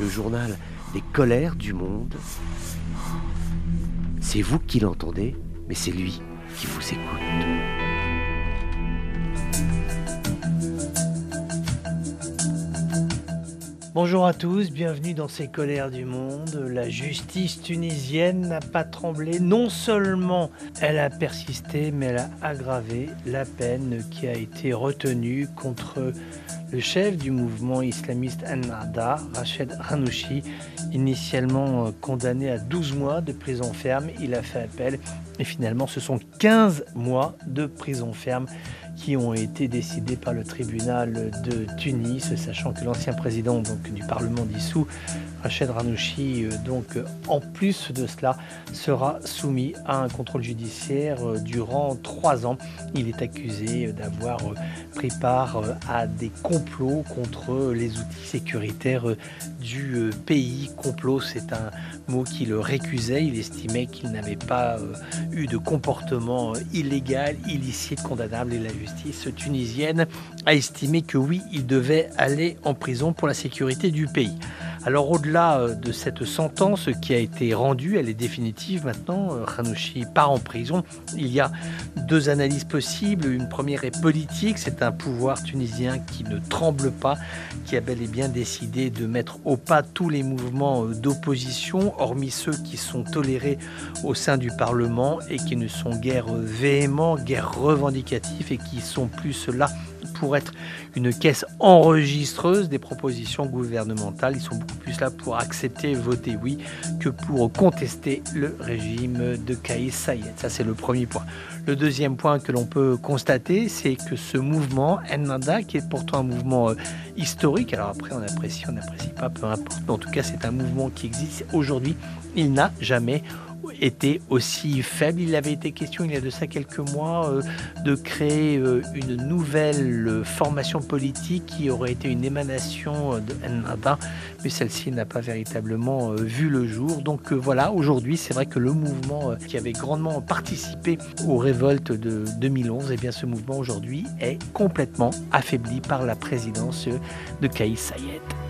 le journal des colères du monde. C'est vous qui l'entendez, mais c'est lui qui vous écoute. Bonjour à tous, bienvenue dans ces colères du monde. La justice tunisienne n'a pas tremblé. Non seulement elle a persisté, mais elle a aggravé la peine qui a été retenue contre le chef du mouvement islamiste An-Nahda, Rached Ranouchi, initialement condamné à 12 mois de prison ferme, il a fait appel et finalement ce sont 15 mois de prison ferme qui ont été décidés par le tribunal de Tunis, sachant que l'ancien président donc, du Parlement dissous, Rached Ranouchi, euh, donc en plus de cela, sera soumis à un contrôle judiciaire euh, durant trois ans. Il est accusé euh, d'avoir pris part à des complots contre les outils sécuritaires du pays. Complot, c'est un mot qui le récusait. Il estimait qu'il n'avait pas eu de comportement illégal, illicite, condamnable et la justice tunisienne a estimé que oui, il devait aller en prison pour la sécurité du pays. Alors au-delà euh, de cette sentence qui a été rendue, elle est définitive maintenant, euh, part en prison. Il y a deux analyses possibles. Une première est politique, c'est un pouvoir tunisien qui ne tremble pas, qui a bel et bien décidé de mettre au pas tous les mouvements euh, d'opposition, hormis ceux qui sont tolérés au sein du Parlement et qui ne sont guère véhéments, guère revendicatifs et qui sont plus là pour être une caisse enregistreuse des propositions gouvernementales. Ils sont plus là pour accepter, voter oui, que pour contester le régime de Kaïs Sayed. Ça, c'est le premier point. Le deuxième point que l'on peut constater, c'est que ce mouvement, Ennanda, qui est pourtant un mouvement euh, historique, alors après on apprécie, on n'apprécie pas, peu importe, mais en tout cas c'est un mouvement qui existe aujourd'hui, il n'a jamais était aussi faible. Il avait été question il y a de ça quelques mois euh, de créer euh, une nouvelle euh, formation politique qui aurait été une émanation de Ennada, mais celle-ci n'a pas véritablement vu le jour. Donc voilà, aujourd'hui, c'est vrai que le mouvement qui avait grandement participé aux révoltes de 2011, et eh bien ce mouvement aujourd'hui est complètement affaibli par la présidence de Kaïs Sayed.